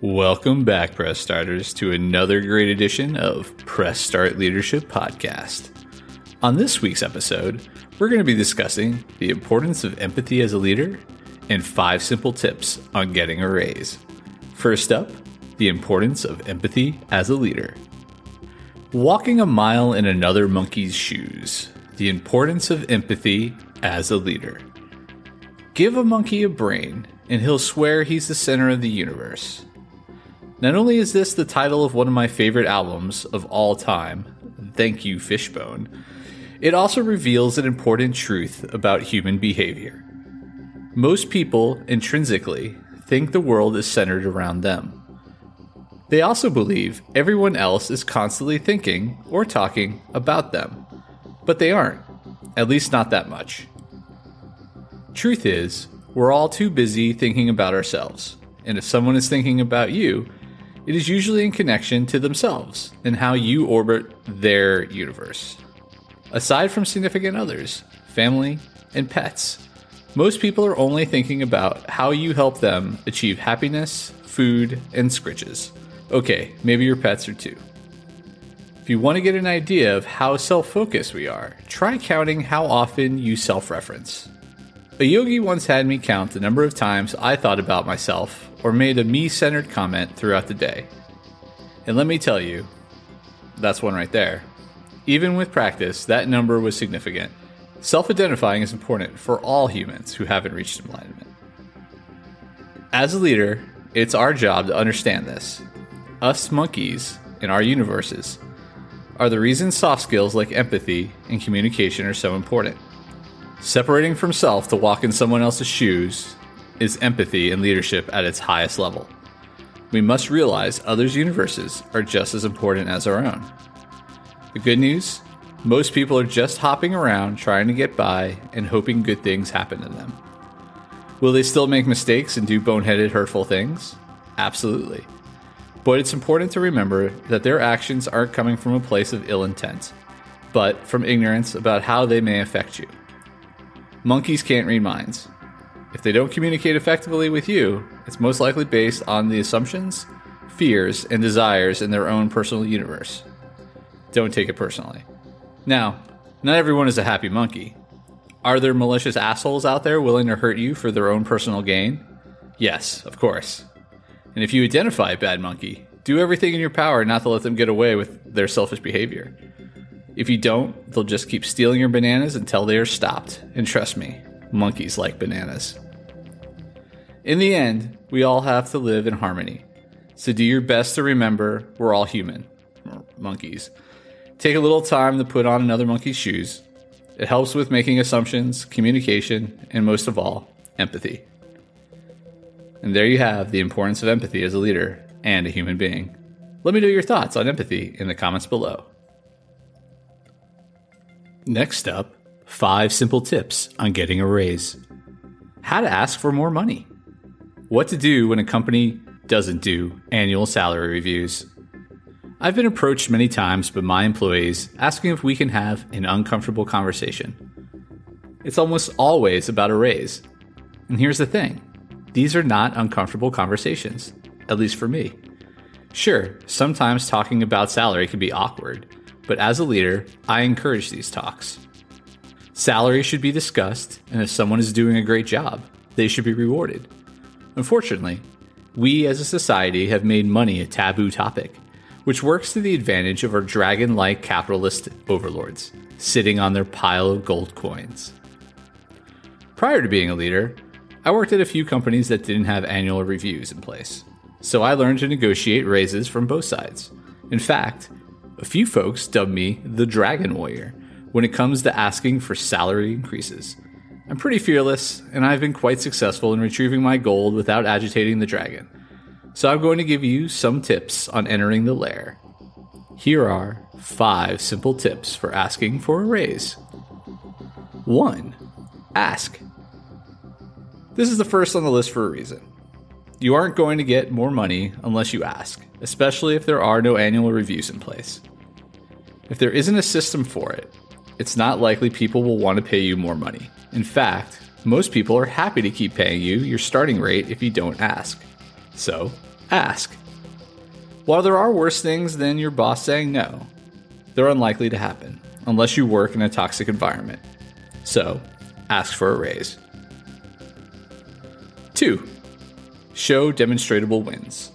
Welcome back, Press Starters, to another great edition of Press Start Leadership Podcast. On this week's episode, we're going to be discussing the importance of empathy as a leader and five simple tips on getting a raise. First up, the importance of empathy as a leader. Walking a mile in another monkey's shoes. The importance of empathy as a leader. Give a monkey a brain, and he'll swear he's the center of the universe. Not only is this the title of one of my favorite albums of all time, Thank You Fishbone, it also reveals an important truth about human behavior. Most people, intrinsically, think the world is centered around them. They also believe everyone else is constantly thinking or talking about them, but they aren't, at least not that much. Truth is, we're all too busy thinking about ourselves, and if someone is thinking about you, it is usually in connection to themselves and how you orbit their universe. Aside from significant others, family, and pets, most people are only thinking about how you help them achieve happiness, food, and scritches. Okay, maybe your pets are too. If you want to get an idea of how self focused we are, try counting how often you self reference. A yogi once had me count the number of times I thought about myself or made a me centered comment throughout the day. And let me tell you, that's one right there. Even with practice, that number was significant. Self identifying is important for all humans who haven't reached enlightenment. As a leader, it's our job to understand this. Us monkeys in our universes are the reason soft skills like empathy and communication are so important. Separating from self to walk in someone else's shoes is empathy and leadership at its highest level. We must realize others' universes are just as important as our own. The good news most people are just hopping around trying to get by and hoping good things happen to them. Will they still make mistakes and do boneheaded, hurtful things? Absolutely. But it's important to remember that their actions aren't coming from a place of ill intent, but from ignorance about how they may affect you. Monkeys can't read minds, if they don't communicate effectively with you, it's most likely based on the assumptions, fears, and desires in their own personal universe. Don't take it personally. Now, not everyone is a happy monkey. Are there malicious assholes out there willing to hurt you for their own personal gain? Yes, of course. And if you identify a bad monkey, do everything in your power not to let them get away with their selfish behavior. If you don't, they'll just keep stealing your bananas until they are stopped. And trust me, monkeys like bananas. In the end, we all have to live in harmony. So do your best to remember we're all human, monkeys. Take a little time to put on another monkey's shoes. It helps with making assumptions, communication, and most of all, empathy. And there you have the importance of empathy as a leader and a human being. Let me know your thoughts on empathy in the comments below. Next up, Five simple tips on getting a raise. How to ask for more money. What to do when a company doesn't do annual salary reviews. I've been approached many times by my employees asking if we can have an uncomfortable conversation. It's almost always about a raise. And here's the thing these are not uncomfortable conversations, at least for me. Sure, sometimes talking about salary can be awkward, but as a leader, I encourage these talks. Salary should be discussed, and if someone is doing a great job, they should be rewarded. Unfortunately, we as a society have made money a taboo topic, which works to the advantage of our dragon like capitalist overlords, sitting on their pile of gold coins. Prior to being a leader, I worked at a few companies that didn't have annual reviews in place, so I learned to negotiate raises from both sides. In fact, a few folks dubbed me the Dragon Warrior when it comes to asking for salary increases. I'm pretty fearless, and I've been quite successful in retrieving my gold without agitating the dragon. So I'm going to give you some tips on entering the lair. Here are five simple tips for asking for a raise. 1. Ask. This is the first on the list for a reason. You aren't going to get more money unless you ask, especially if there are no annual reviews in place. If there isn't a system for it, it's not likely people will want to pay you more money. In fact, most people are happy to keep paying you your starting rate if you don't ask. So, ask. While there are worse things than your boss saying no, they're unlikely to happen unless you work in a toxic environment. So, ask for a raise. 2. Show demonstrable wins.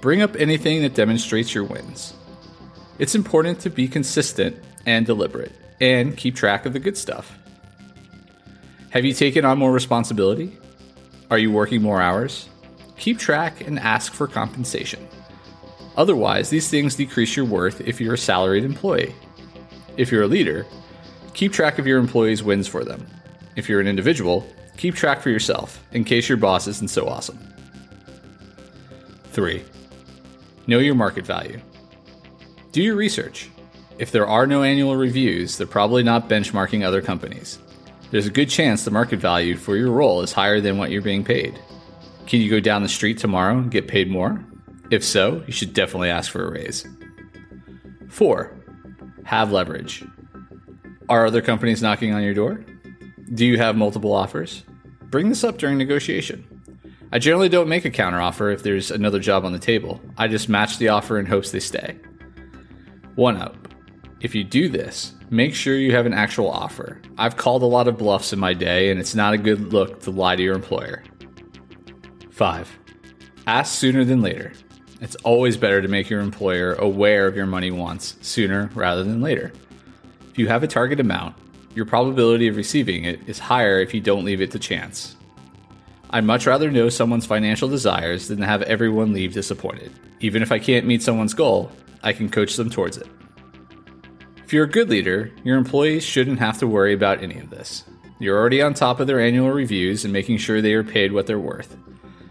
Bring up anything that demonstrates your wins. It's important to be consistent and deliberate and keep track of the good stuff. Have you taken on more responsibility? Are you working more hours? Keep track and ask for compensation. Otherwise, these things decrease your worth if you're a salaried employee. If you're a leader, keep track of your employees' wins for them. If you're an individual, keep track for yourself in case your boss isn't so awesome. 3. Know your market value. Do your research. If there are no annual reviews, they're probably not benchmarking other companies. There's a good chance the market value for your role is higher than what you're being paid. Can you go down the street tomorrow and get paid more? If so, you should definitely ask for a raise. 4. Have leverage. Are other companies knocking on your door? Do you have multiple offers? Bring this up during negotiation. I generally don't make a counteroffer if there's another job on the table. I just match the offer in hopes they stay. One up. If you do this, make sure you have an actual offer. I've called a lot of bluffs in my day, and it's not a good look to lie to your employer. 5. Ask sooner than later. It's always better to make your employer aware of your money wants sooner rather than later. If you have a target amount, your probability of receiving it is higher if you don't leave it to chance. I'd much rather know someone's financial desires than have everyone leave disappointed. Even if I can't meet someone's goal, I can coach them towards it. If you're a good leader, your employees shouldn't have to worry about any of this. You're already on top of their annual reviews and making sure they are paid what they're worth.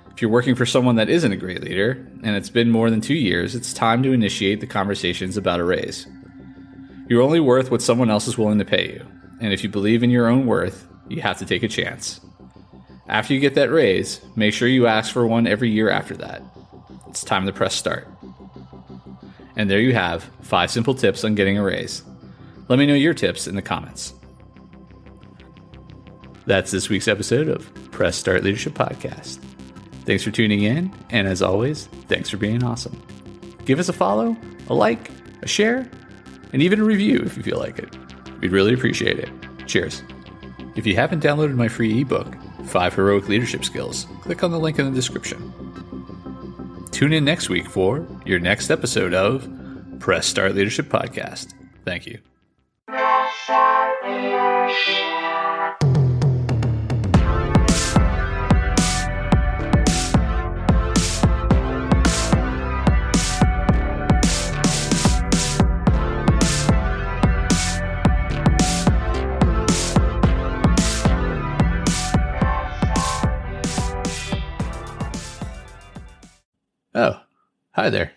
If you're working for someone that isn't a great leader, and it's been more than two years, it's time to initiate the conversations about a raise. You're only worth what someone else is willing to pay you, and if you believe in your own worth, you have to take a chance. After you get that raise, make sure you ask for one every year after that. It's time to press start. And there you have five simple tips on getting a raise. Let me know your tips in the comments. That's this week's episode of Press Start Leadership Podcast. Thanks for tuning in, and as always, thanks for being awesome. Give us a follow, a like, a share, and even a review if you feel like it. We'd really appreciate it. Cheers. If you haven't downloaded my free ebook, Five Heroic Leadership Skills, click on the link in the description. Tune in next week for your next episode of Press Start Leadership Podcast. Thank you. Oh, hi there.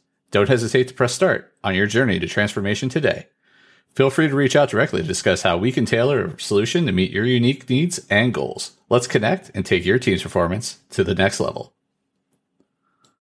Don't hesitate to press start on your journey to transformation today. Feel free to reach out directly to discuss how we can tailor a solution to meet your unique needs and goals. Let's connect and take your team's performance to the next level.